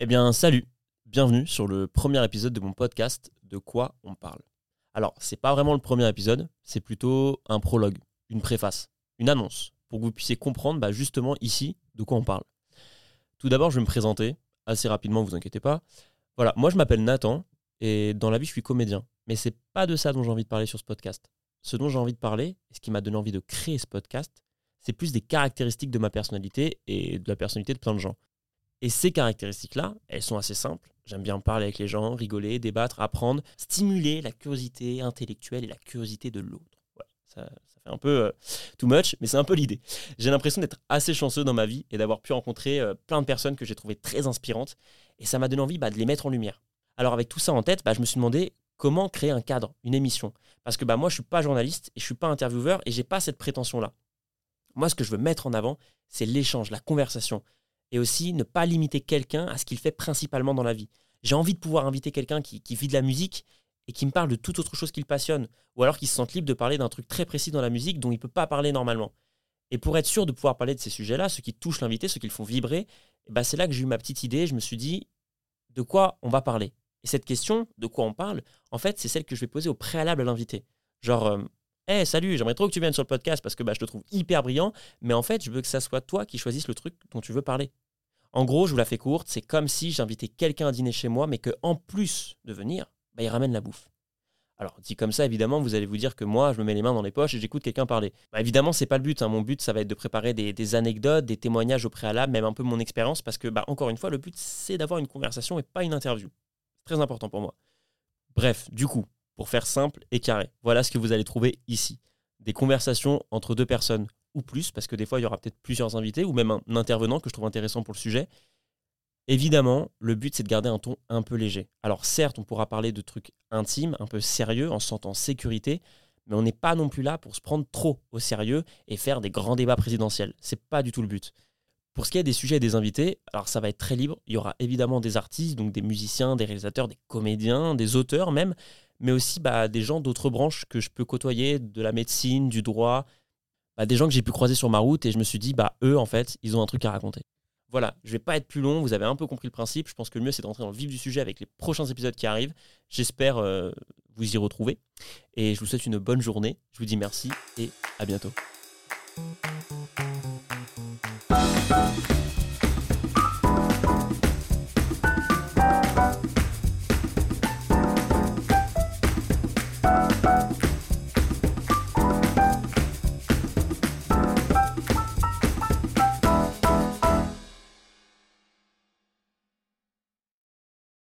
Eh bien, salut, bienvenue sur le premier épisode de mon podcast De quoi on parle. Alors, c'est pas vraiment le premier épisode, c'est plutôt un prologue, une préface, une annonce, pour que vous puissiez comprendre bah, justement ici de quoi on parle. Tout d'abord, je vais me présenter assez rapidement, vous inquiétez pas. Voilà, moi je m'appelle Nathan et dans la vie je suis comédien, mais c'est pas de ça dont j'ai envie de parler sur ce podcast. Ce dont j'ai envie de parler, et ce qui m'a donné envie de créer ce podcast, c'est plus des caractéristiques de ma personnalité et de la personnalité de plein de gens. Et ces caractéristiques-là, elles sont assez simples. J'aime bien parler avec les gens, rigoler, débattre, apprendre, stimuler la curiosité intellectuelle et la curiosité de l'autre. ça, fait un peu euh, too much, mais c'est un peu l'idée. J'ai l'impression d'être assez chanceux dans ma vie et d'avoir pu rencontrer euh, plein de personnes que j'ai trouvées très inspirantes. Et ça m'a donné envie bah, de les mettre en lumière. Alors avec tout ça en tête, bah, je me suis demandé comment créer un cadre, une émission. Parce que bah, moi, je ne suis pas journaliste et je ne suis pas intervieweur et j'ai pas cette prétention-là. Moi, ce que je veux mettre en avant, c'est l'échange, la conversation et aussi ne pas limiter quelqu'un à ce qu'il fait principalement dans la vie. J'ai envie de pouvoir inviter quelqu'un qui, vit de la musique et qui me parle de toute autre chose qu'il passionne, ou alors qui se sente libre de parler d'un truc très précis dans la musique dont il ne peut pas parler normalement. Et pour être sûr de pouvoir parler de ces sujets-là, ceux qui touchent l'invité, ceux qui le font vibrer, ben c'est là que j'ai eu ma petite idée. Je me suis dit, de quoi on va parler? Et cette question, de quoi on parle, en fait, c'est celle que je vais poser au préalable à l'invité. Genre, euh, hey, salut, j'aimerais trop que tu viennes sur le podcast parce que bah, je te trouve hyper brillant, mais en fait, je veux que ça soit toi qui choisisses le truc dont tu veux parler. En gros, je vous la fais courte, c'est comme si j'invitais quelqu'un à dîner chez moi, mais qu'en plus de venir, bah, il ramène la bouffe. Alors, dit comme ça, évidemment, vous allez vous dire que moi, je me mets les mains dans les poches et j'écoute quelqu'un parler. Bah, évidemment, c'est pas le but. Hein. Mon but, ça va être de préparer des, anecdotes, des témoignages au préalable, même un peu mon expérience, parce que, bah, encore une fois, le but, c'est d'avoir une conversation et pas une interview. C'est très important pour moi. Bref, du coup, pour faire simple et carré, voilà ce que vous allez trouver ici. Des conversations entre deux personnes ou plus, parce que des fois, il y aura peut-être plusieurs invités, ou même un intervenant que je trouve intéressant pour le sujet. Évidemment, le but, c'est de garder un ton un peu léger. Alors certes, on pourra parler de trucs intimes, un peu sérieux, en se sentant en sécurité, mais on n'est pas non plus là pour se prendre trop au sérieux et faire des grands débats présidentiels. C'est pas du tout le but. Pour ce qui est des sujets et des invités, alors ça va être très libre. Il y aura évidemment des artistes, donc des musiciens, des réalisateurs, des comédiens, des auteurs même, mais aussi bah, des gens d'autres branches que je peux côtoyer, de la médecine, du droit, bah, des gens que j'ai pu croiser sur ma route et je me suis dit, bah, eux, en fait, ils ont un truc à raconter. Voilà, je vais pas être plus long, vous avez un peu compris le principe. Je pense que le mieux, c'est d'entrer dans le vif du sujet avec les prochains épisodes qui arrivent. J'espère euh, vous y retrouver. Et je vous souhaite une bonne journée. Je vous dis merci et à bientôt.